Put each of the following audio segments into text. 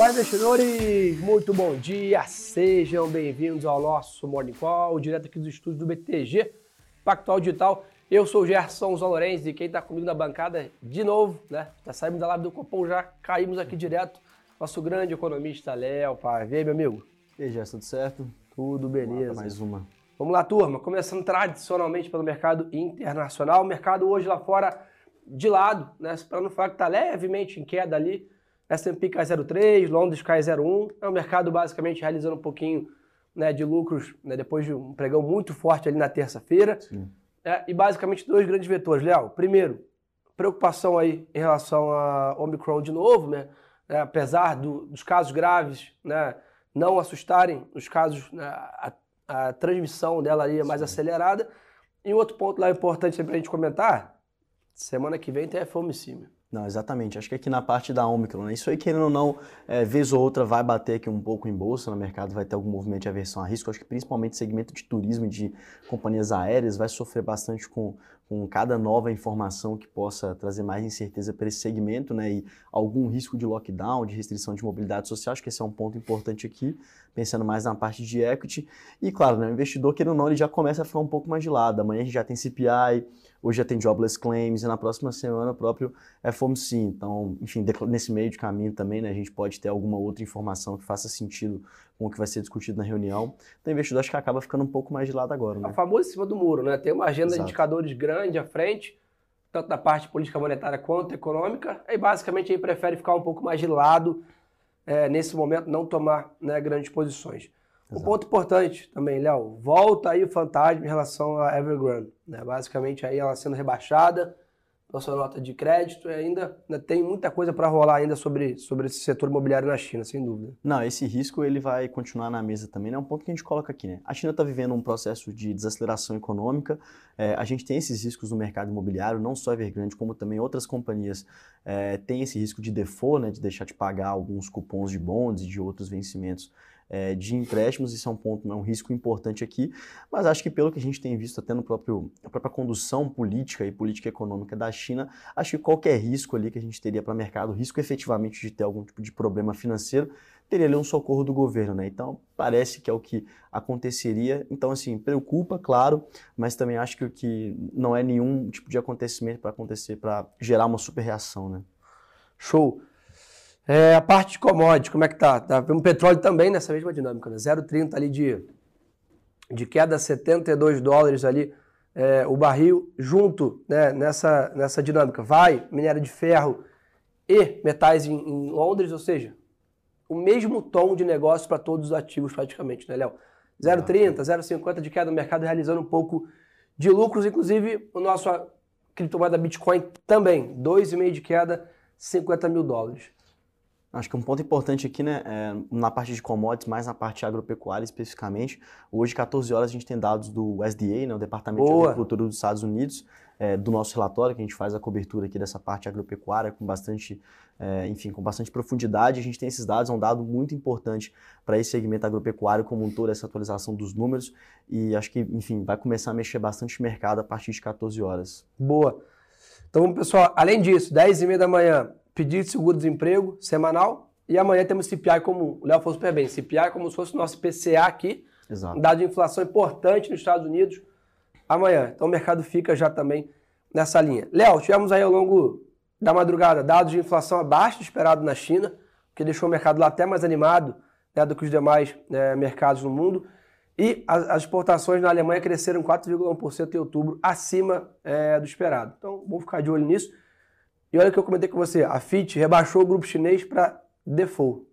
Olá, investidores! Muito bom dia! Sejam bem-vindos ao nosso Morning Call, direto aqui dos estúdios do BTG Pactual Digital. Eu sou o Gerson Zolorenz e quem está comigo na bancada de novo, né? Já saímos da live do Copom, já caímos aqui direto. Nosso grande economista Léo aí, meu amigo? E aí, Gerson, tudo certo? Tudo beleza. mais uma. Vamos lá, turma. Começando tradicionalmente pelo mercado internacional. O mercado hoje lá fora de lado, né? Para não falar que está levemente em queda ali. S&P cai 0,3, Londres cai 0,1. É o mercado basicamente realizando um pouquinho né, de lucros né, depois de um pregão muito forte ali na terça-feira. É, e basicamente dois grandes vetores, Léo. Primeiro, preocupação aí em relação a Omicron de novo, né? É, apesar do, dos casos graves, né, não assustarem, os casos, né, a, a, transmissão dela ali é mais Sim. acelerada. E um outro ponto lá importante para a gente comentar, semana que vem tem a FOMC. Não, exatamente. Acho que aqui na parte da Omicron, né? isso aí, querendo ou não, é, vez ou outra vai bater aqui um pouco em bolsa, no mercado vai ter algum movimento de aversão a risco. Acho que principalmente segmento de turismo e de companhias aéreas vai sofrer bastante com, com cada nova informação que possa trazer mais incerteza para esse segmento, né? E algum risco de lockdown, de restrição de mobilidade social. Acho que esse é um ponto importante aqui, pensando mais na parte de equity. E claro, né, o investidor, querendo ou não, ele já começa a ficar um pouco mais de lado. Amanhã a gente já tem CPI Hoje já tem jobless claims e na próxima semana o próprio FOMC. Então, enfim, nesse meio de caminho também, né, a gente pode ter alguma outra informação que faça sentido com o que vai ser discutido na reunião. Então, o investidor acho que acaba ficando um pouco mais de lado agora. Né? É o famoso em cima do muro, né? Tem uma agenda Exato. de indicadores grande à frente, tanto da parte política monetária quanto econômica, e basicamente aí prefere ficar um pouco mais de lado é, nesse momento, não tomar né, grandes posições. Um ponto importante também, Léo, volta aí o fantasma em relação à Evergrande. Né? Basicamente aí ela sendo rebaixada na sua nota de crédito e ainda né, tem muita coisa para rolar ainda sobre, sobre esse setor imobiliário na China, sem dúvida. Não, esse risco ele vai continuar na mesa também, né? é um ponto que a gente coloca aqui. Né? A China está vivendo um processo de desaceleração econômica, é, a gente tem esses riscos no mercado imobiliário, não só Evergrande, como também outras companhias é, têm esse risco de default, né, de deixar de pagar alguns cupons de bonds e de outros vencimentos é, de empréstimos, isso é um ponto, é um risco importante aqui, mas acho que pelo que a gente tem visto até no próprio, a própria condução política e política econômica da China, acho que qualquer risco ali que a gente teria para o mercado, risco efetivamente de ter algum tipo de problema financeiro, teria ali um socorro do governo, né? Então, parece que é o que aconteceria. Então, assim, preocupa, claro, mas também acho que o que não é nenhum tipo de acontecimento para acontecer, para gerar uma super reação, né? Show. É, a parte de commodities, como é que tá? tá? O petróleo também nessa mesma dinâmica, né? 0,30 ali de, de queda, 72 dólares ali é, o barril, junto né, nessa, nessa dinâmica. Vai minério de ferro e metais em, em Londres, ou seja, o mesmo tom de negócio para todos os ativos praticamente, né, Léo? 0,30, 0,50 de queda no mercado, realizando um pouco de lucros, inclusive o nosso criptomoeda Bitcoin também, 2,5 de queda, 50 mil dólares. Acho que um ponto importante aqui, né, é, na parte de commodities, mais na parte agropecuária especificamente, hoje, 14 horas, a gente tem dados do USDA, né, o Departamento Boa. de Agricultura dos Estados Unidos, é, do nosso relatório, que a gente faz a cobertura aqui dessa parte agropecuária com bastante, é, enfim, com bastante profundidade. A gente tem esses dados, é um dado muito importante para esse segmento agropecuário como um todo, essa atualização dos números, e acho que, enfim, vai começar a mexer bastante mercado a partir de 14 horas. Boa. Então, pessoal, além disso, 10 e meia da manhã, pedido de seguro-desemprego semanal. E amanhã temos CPI, como o Léo falou super bem, CPI como se fosse o nosso PCA aqui. Exato. Um dado de inflação importante nos Estados Unidos amanhã. Então o mercado fica já também nessa linha. Léo, tivemos aí ao longo da madrugada dados de inflação abaixo do esperado na China, que deixou o mercado lá até mais animado né, do que os demais né, mercados no mundo. E as, as, exportações na Alemanha cresceram 4,1% em outubro, acima é, do esperado. Então vamos ficar de olho nisso. E olha o que eu comentei com você, a FIT rebaixou o grupo chinês para default.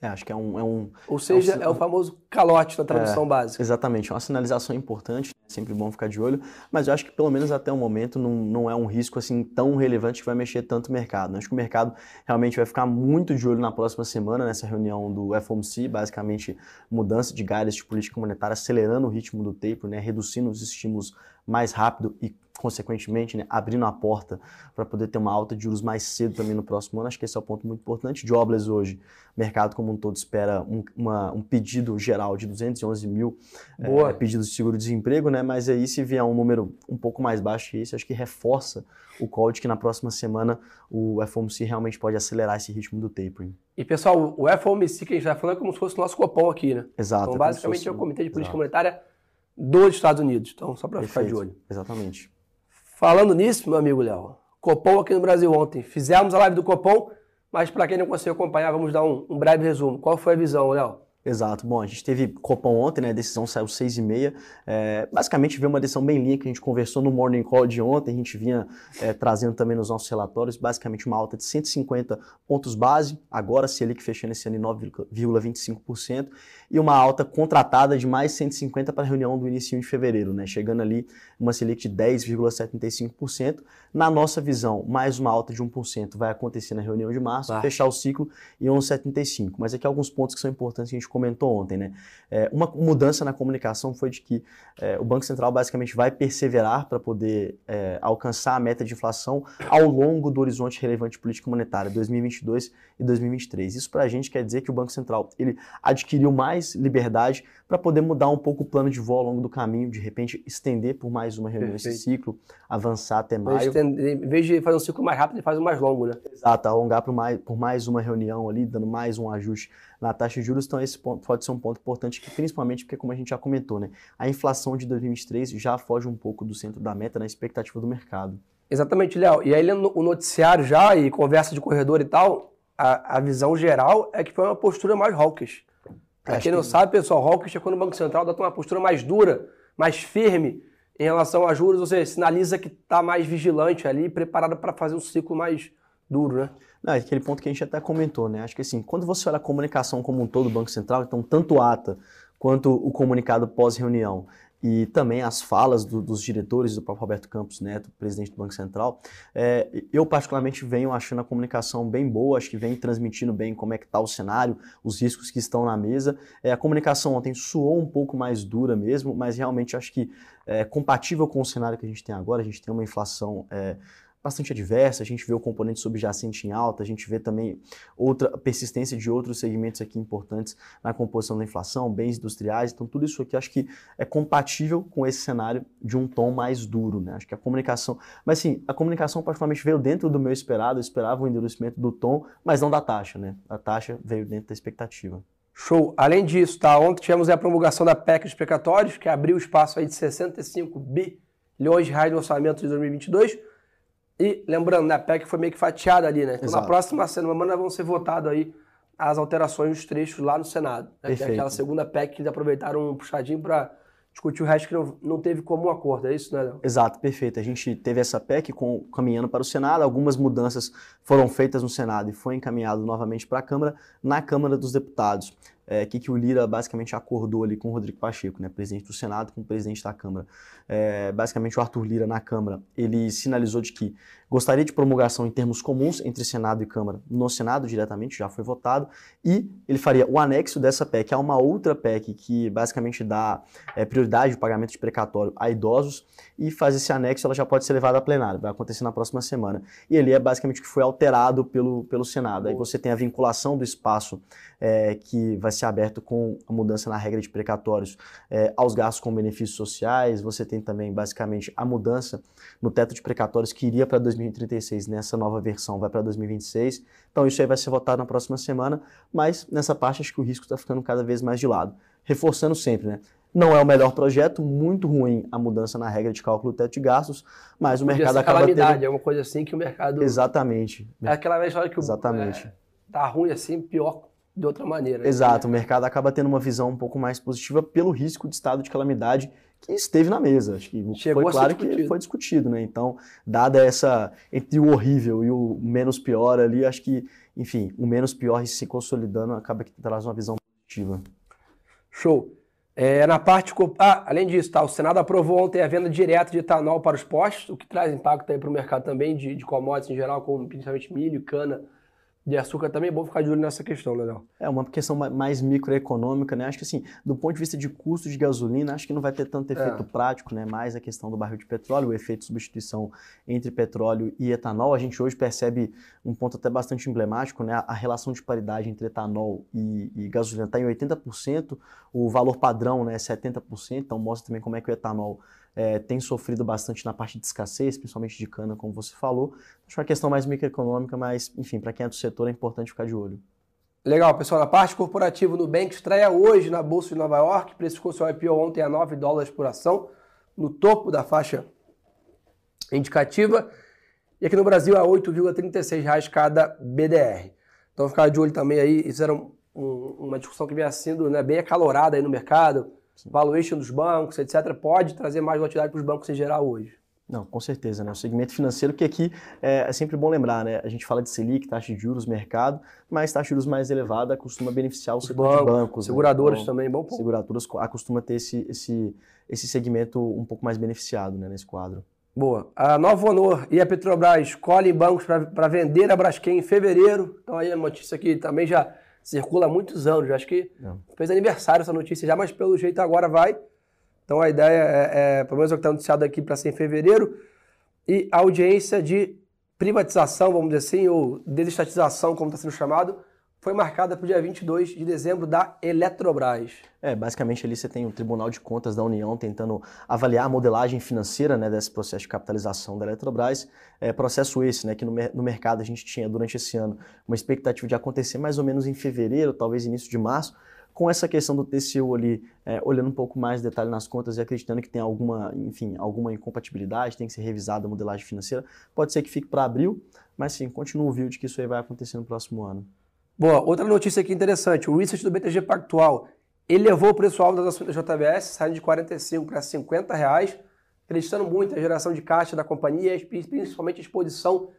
É, acho que é um, é um. Ou seja, é, um, é o famoso calote na tradução é, básica. Exatamente, é uma sinalização importante, é sempre bom ficar de olho, mas eu acho que pelo menos até o momento não, não é um risco assim tão relevante que vai mexer tanto o mercado. Acho que o mercado realmente vai ficar muito de olho na próxima semana, nessa reunião do FOMC, basicamente mudança de guidance de política monetária, acelerando o ritmo do taper, né, reduzindo os estímulos mais rápido e consequentemente, né, abrindo a porta para poder ter uma alta de juros mais cedo também no próximo ano. Acho que esse é o um ponto muito importante. Jobless hoje, mercado como um todo espera um, uma, um pedido geral de 211 mil é, pedidos de seguro-desemprego, né? mas aí se vier um número um pouco mais baixo que esse, acho que reforça o call de que na próxima semana o FOMC realmente pode acelerar esse ritmo do tapering. E pessoal, o FOMC que a gente está falando é como se fosse o nosso copom aqui, né? Exato. Então, basicamente, é o Comitê de Política Exato. Monetária dos Estados Unidos. Então, só para ficar de olho. Exatamente. Falando nisso, meu amigo Léo, Copom aqui no Brasil ontem. Fizemos a live do Copom, mas para quem não conseguiu acompanhar, vamos dar um, um breve resumo. Qual foi a visão, Léo? Exato. Bom, a gente teve Copom ontem, né? A decisão saiu 6 e meia. É, basicamente veio uma decisão bem linha que a gente conversou no Morning Call de ontem. A gente vinha é, trazendo também nos nossos relatórios. Basicamente uma alta de 150 pontos base. Agora Selic fechando esse ano em 9,25%. E uma alta contratada de mais 150 para a reunião do início de fevereiro, né? Chegando ali uma Selic de 10,75%. Na nossa visão, mais uma alta de 1% vai acontecer na reunião de março, ah. fechar o ciclo em 11,75%. Mas aqui alguns pontos que são importantes que a gente comentou ontem, né? É, uma mudança na comunicação foi de que é, o Banco Central basicamente vai perseverar para poder é, alcançar a meta de inflação ao longo do horizonte relevante político monetária 2022 e 2023. Isso para a gente quer dizer que o Banco Central ele adquiriu mais liberdade para poder mudar um pouco o plano de voo ao longo do caminho, de repente estender por mais uma reunião Perfeito. esse ciclo, avançar até maio. Em vez de fazer um ciclo mais rápido, ele faz um mais longo, né? Exato, alongar por mais, por mais uma reunião ali, dando mais um ajuste na taxa de juros. Então, esse ponto, pode ser um ponto importante, que, principalmente porque, como a gente já comentou, né, a inflação de 2023 já foge um pouco do centro da meta na expectativa do mercado. Exatamente, Léo. E aí, lendo o noticiário já e conversa de corredor e tal, a, a visão geral é que foi uma postura mais hawkish. Para quem não sabe, pessoal, hawkish é quando o Banco Central dá uma postura mais dura, mais firme em relação a juros, ou seja, sinaliza que está mais vigilante ali, preparado para fazer um ciclo mais duro, né? Não, é aquele ponto que a gente até comentou, né? Acho que assim, quando você olha a comunicação como um todo do Banco Central, então tanto ata quanto o comunicado pós-reunião e também as falas do, dos diretores do próprio Roberto Campos Neto, presidente do Banco Central, é, eu particularmente venho achando a comunicação bem boa, acho que vem transmitindo bem como é que está o cenário, os riscos que estão na mesa. É, a comunicação ontem soou um pouco mais dura mesmo, mas realmente acho que é compatível com o cenário que a gente tem agora, a gente tem uma inflação é, bastante adversa, a gente vê o componente subjacente em alta, a gente vê também outra persistência de outros segmentos aqui importantes na composição da inflação, bens industriais, então tudo isso aqui acho que é compatível com esse cenário de um tom mais duro, né? Acho que a comunicação, mas sim, a comunicação particularmente veio dentro do meu esperado, eu esperava o endurecimento do tom, mas não da taxa, né? A taxa veio dentro da expectativa. Show. Além disso, tá, ontem tivemos a promulgação da PEC dos precatórios, que abriu espaço aí de 65 bilhões de reais no orçamento de 2022, e lembrando, né, a PEC foi meio que fatiada ali, né? Então Exato. na próxima semana vão ser votadas aí as alterações dos trechos lá no Senado. Né? Que é aquela segunda PEC que eles aproveitaram um puxadinho para discutir o resto que não, não teve como um acordo, é isso, né, Léo? Exato, perfeito. A gente teve essa PEC com, caminhando para o Senado, algumas mudanças foram feitas no Senado e foi encaminhado novamente para a Câmara. Na Câmara dos Deputados, é, que, que o Lira basicamente acordou ali com o Rodrigo Pacheco, né, presidente do Senado, com o presidente da Câmara. É, basicamente, o Arthur Lira, na Câmara, ele sinalizou de que gostaria de promulgação em termos comuns entre Senado e Câmara, no Senado diretamente, já foi votado, e ele faria o anexo dessa PEC a uma outra PEC que basicamente dá é, prioridade de pagamento de precatório a idosos, e faz esse anexo, ela já pode ser levada a plenário, vai acontecer na próxima semana. E ele é basicamente que foi alterado pelo, pelo Senado. Aí você tem a vinculação do espaço é, que vai ser aberto com a mudança na regra de precatórios é, aos gastos com benefícios sociais, você tem também basicamente a mudança no teto de precatórios que iria para 2036, nessa nova versão vai para 2026. Então isso aí vai ser votado na próxima semana, mas nessa parte acho que o risco está ficando cada vez mais de lado. Reforçando sempre, né? Não é o melhor projeto, muito ruim a mudança na regra de cálculo do teto de gastos, mas o Podia mercado acaba tendo... é uma coisa assim que o mercado... Exatamente. É aquela vez que o... Exatamente. É, tá ruim assim, pior de outra maneira. Exato, né? o mercado acaba tendo uma visão um pouco mais positiva pelo risco de estado de calamidade que esteve na mesa. Acho que Chegou foi claro que foi discutido, né? Então, dada essa entre o horrível e o menos pior ali, acho que, enfim, o menos pior se consolidando acaba que traz uma visão positiva. Show. É, na parte. Ah, além disso, tá, o Senado aprovou ontem a venda direta de etanol para os postos, o que traz impacto para o mercado também de, de commodities em geral, como principalmente milho, cana, de açúcar também é bom ficar de olho nessa questão, né, Léo? É uma questão mais microeconômica, né? Acho que assim, do ponto de vista de custo de gasolina, acho que não vai ter tanto efeito é. prático, né? Mais a questão do barril de petróleo, o efeito de substituição entre petróleo e etanol. A gente hoje percebe um ponto até bastante emblemático, né? A relação de paridade entre etanol e, e gasolina está em 80%, o valor padrão né, é 70%, então mostra também como é que o etanol é, tem sofrido bastante na parte de escassez, principalmente de cana, como você falou. Acho que é uma questão mais microeconômica, mas, enfim, para quem é do setor é importante ficar de olho. Legal, pessoal. Na parte corporativa, o Nubank estreia hoje na Bolsa de Nova York, precificou seu IPO ontem a 9 dólares por ação, no topo da faixa indicativa. E aqui no Brasil a 8,36 reais cada BDR. Então ficar de olho também aí, isso era um, uma discussão que vinha sendo né, bem acalorada aí no mercado valuation dos bancos, etc., pode trazer mais volatilidade para os bancos em geral hoje. Não, com certeza, né? O segmento financeiro, que aqui é, é, sempre bom lembrar, né? A gente fala de Selic, taxa de juros, mercado, mas taxa de juros mais elevada costuma beneficiar o setor bancos, de bancos. Né? Seguradoras né? então, também, bom ponto. Seguradoras costuma ter esse, esse, esse segmento um pouco mais beneficiado né, nesse quadro. Boa. A Nova Honor e a Petrobras escolhem bancos para vender a Braskem em fevereiro. Então aí a notícia aqui também já circula há muitos anos. acho que Não. fez aniversário essa notícia já, mas pelo jeito agora vai. Então a ideia é, é pelo menos é o que está anunciado aqui para ser em fevereiro. E a audiência de privatização, vamos dizer assim, ou desestatização, como está sendo chamado, foi marcada para o dia 22 de dezembro da Eletrobras. É, basicamente ali você tem o Tribunal de Contas da União tentando avaliar a modelagem financeira né, desse processo de capitalização da Eletrobras. É, processo esse, né, que no, no mercado a gente tinha durante esse ano uma expectativa de acontecer mais ou menos em fevereiro, talvez início de março, com essa questão do TCU ali, é, olhando um pouco mais detalhe nas contas e acreditando que tem alguma, enfim, alguma incompatibilidade, tem que ser revisada a modelagem financeira, pode ser que fique para abril, mas sim, continua o view de que isso aí vai acontecer no próximo ano. Boa, outra notícia aqui interessante. O research do BTG Pactual elevou o preço-alvo das ações da JBS, saindo de 45 para 50 reais, acreditando muito na geração de caixa da companhia principalmente a exposição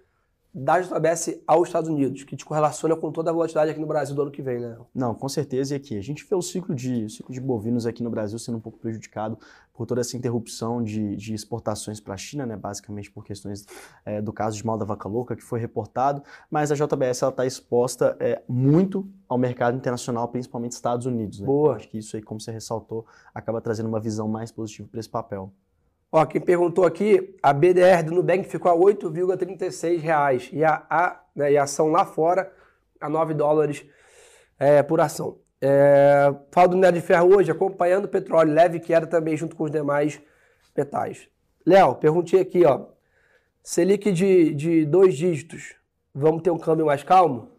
da JBS aos Estados Unidos, que te correlaciona com toda a volatilidade aqui no Brasil do ano que vem, né? Não, com certeza. E aqui, a gente vê o ciclo de, o ciclo de bovinos aqui no Brasil sendo um pouco prejudicado por toda essa interrupção de, de exportações para a China, né? basicamente por questões é, do caso de mal da vaca louca, que foi reportado. Mas a JBS está exposta é, muito ao mercado internacional, principalmente Estados Unidos. Né? Boa. Acho que isso aí, como você ressaltou, acaba trazendo uma visão mais positiva para esse papel. Ó, quem perguntou aqui, a BDR do Nubank ficou a 8,36 reais e a, a, né, e a ação lá fora a 9 dólares é, por ação. É, falo do minério de ferro hoje, acompanhando o petróleo leve queda também junto com os demais metais. Léo, perguntei aqui, ó. Selic de, de dois dígitos, vamos ter um câmbio mais calmo?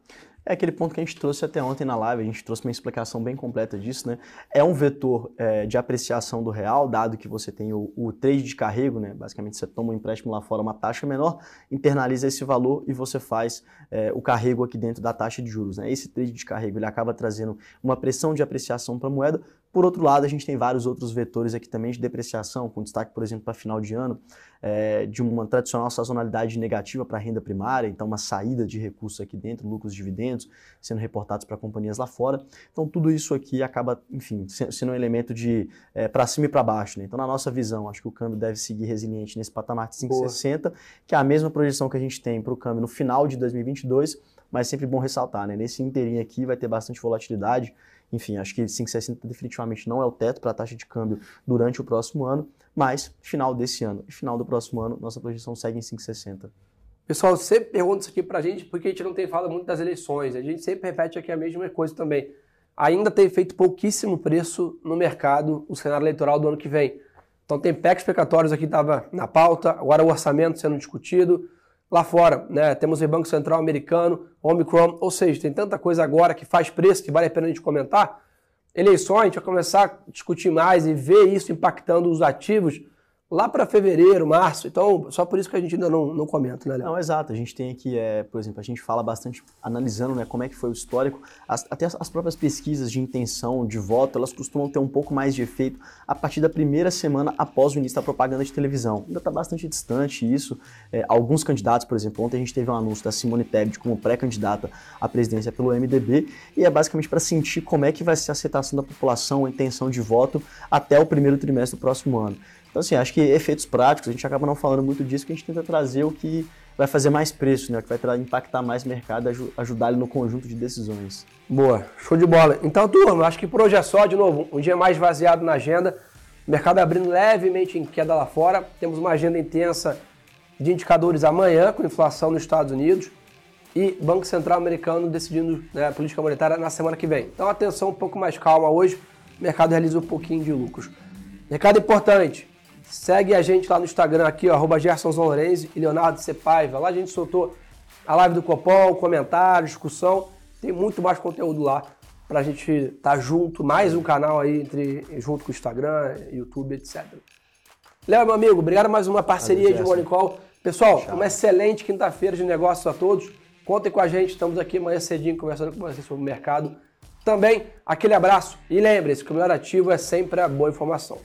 É aquele ponto que a gente trouxe até ontem na live, a gente trouxe uma explicação bem completa disso, né? É um vetor é, de apreciação do real, dado que você tem o, o trade de carrego, né? Basicamente você toma um empréstimo lá fora, uma taxa menor, internaliza esse valor e você faz é, o carrego aqui dentro da taxa de juros, né? Esse trade de carrego ele acaba trazendo uma pressão de apreciação para a moeda, por outro lado, a gente tem vários outros vetores aqui também de depreciação, com destaque, por exemplo, para final de ano, é, de uma tradicional sazonalidade negativa para a renda primária, então uma saída de recursos aqui dentro, lucros dividendos sendo reportados para companhias lá fora. Então tudo isso aqui acaba, enfim, sendo um elemento de é, para cima e para baixo. Né? Então na nossa visão, acho que o câmbio deve seguir resiliente nesse patamar de 5,60, que é a mesma projeção que a gente tem para o câmbio no final de 2022, mas sempre bom ressaltar, né? nesse inteirinho aqui vai ter bastante volatilidade, enfim, acho que 5,60 definitivamente não é o teto para a taxa de câmbio durante o próximo ano, mas final desse ano e final do próximo ano, nossa projeção segue em 5,60. Pessoal, sempre pergunta isso aqui para a gente porque a gente não tem falado muito das eleições. A gente sempre repete aqui a mesma coisa também. Ainda tem feito pouquíssimo preço no mercado o cenário eleitoral do ano que vem. Então tem PECs pecatórios aqui estava na pauta, agora o orçamento sendo discutido. Lá fora, né, temos o Banco Central Americano, Omicron, ou seja, tem tanta coisa agora que faz preço que vale a pena a gente comentar. Eleições, a gente vai começar a discutir mais e ver isso impactando os ativos lá para fevereiro, março. Então, só por isso que a gente ainda não, não comenta, né, Léo? Não, exato. A gente tem aqui, é, por exemplo, a gente fala bastante analisando né, como é que foi o histórico. As, até as, as, próprias pesquisas de intenção de voto, elas costumam ter um pouco mais de efeito a partir da primeira semana após o início da propaganda de televisão. Ainda está bastante distante isso. É, alguns candidatos, por exemplo, ontem a gente teve um anúncio da Simone Tebet como pré-candidata à presidência pelo MDB e é basicamente para sentir como é que vai ser a aceitação da população, a intenção de voto até o primeiro trimestre do próximo ano. Então, assim, acho que efeitos práticos, a gente acaba não falando muito disso, que a gente tenta trazer o que vai fazer mais preço, né? Que vai impactar mais o mercado, ajudar ele no conjunto de decisões. Boa, show de bola. Então, turma, acho que por hoje é só, de novo, um dia mais vaziado na agenda. mercado abrindo levemente em queda lá fora. Temos uma agenda intensa de indicadores amanhã, com inflação nos Estados Unidos. E Banco Central americano decidindo né, a política monetária na semana que vem. Então, atenção um pouco mais calma hoje. O mercado realiza um pouquinho de lucros. Recado importante, Segue a gente lá no Instagram aqui, ó, arroba e Leonardo Cepaiva. Lá a gente soltou a live do Copom, comentário, discussão. Tem muito mais conteúdo lá pra gente estar tá junto, mais um canal aí entre, junto com o Instagram, YouTube, etc. Léo, meu amigo, obrigado mais uma parceria Valeu, de Morning Call. Pessoal, Tchau. uma excelente quinta-feira de negócios a todos. Contem com a gente, estamos aqui amanhã cedinho conversando com vocês sobre o mercado. Também aquele abraço e lembre-se que o melhor ativo é sempre a boa informação.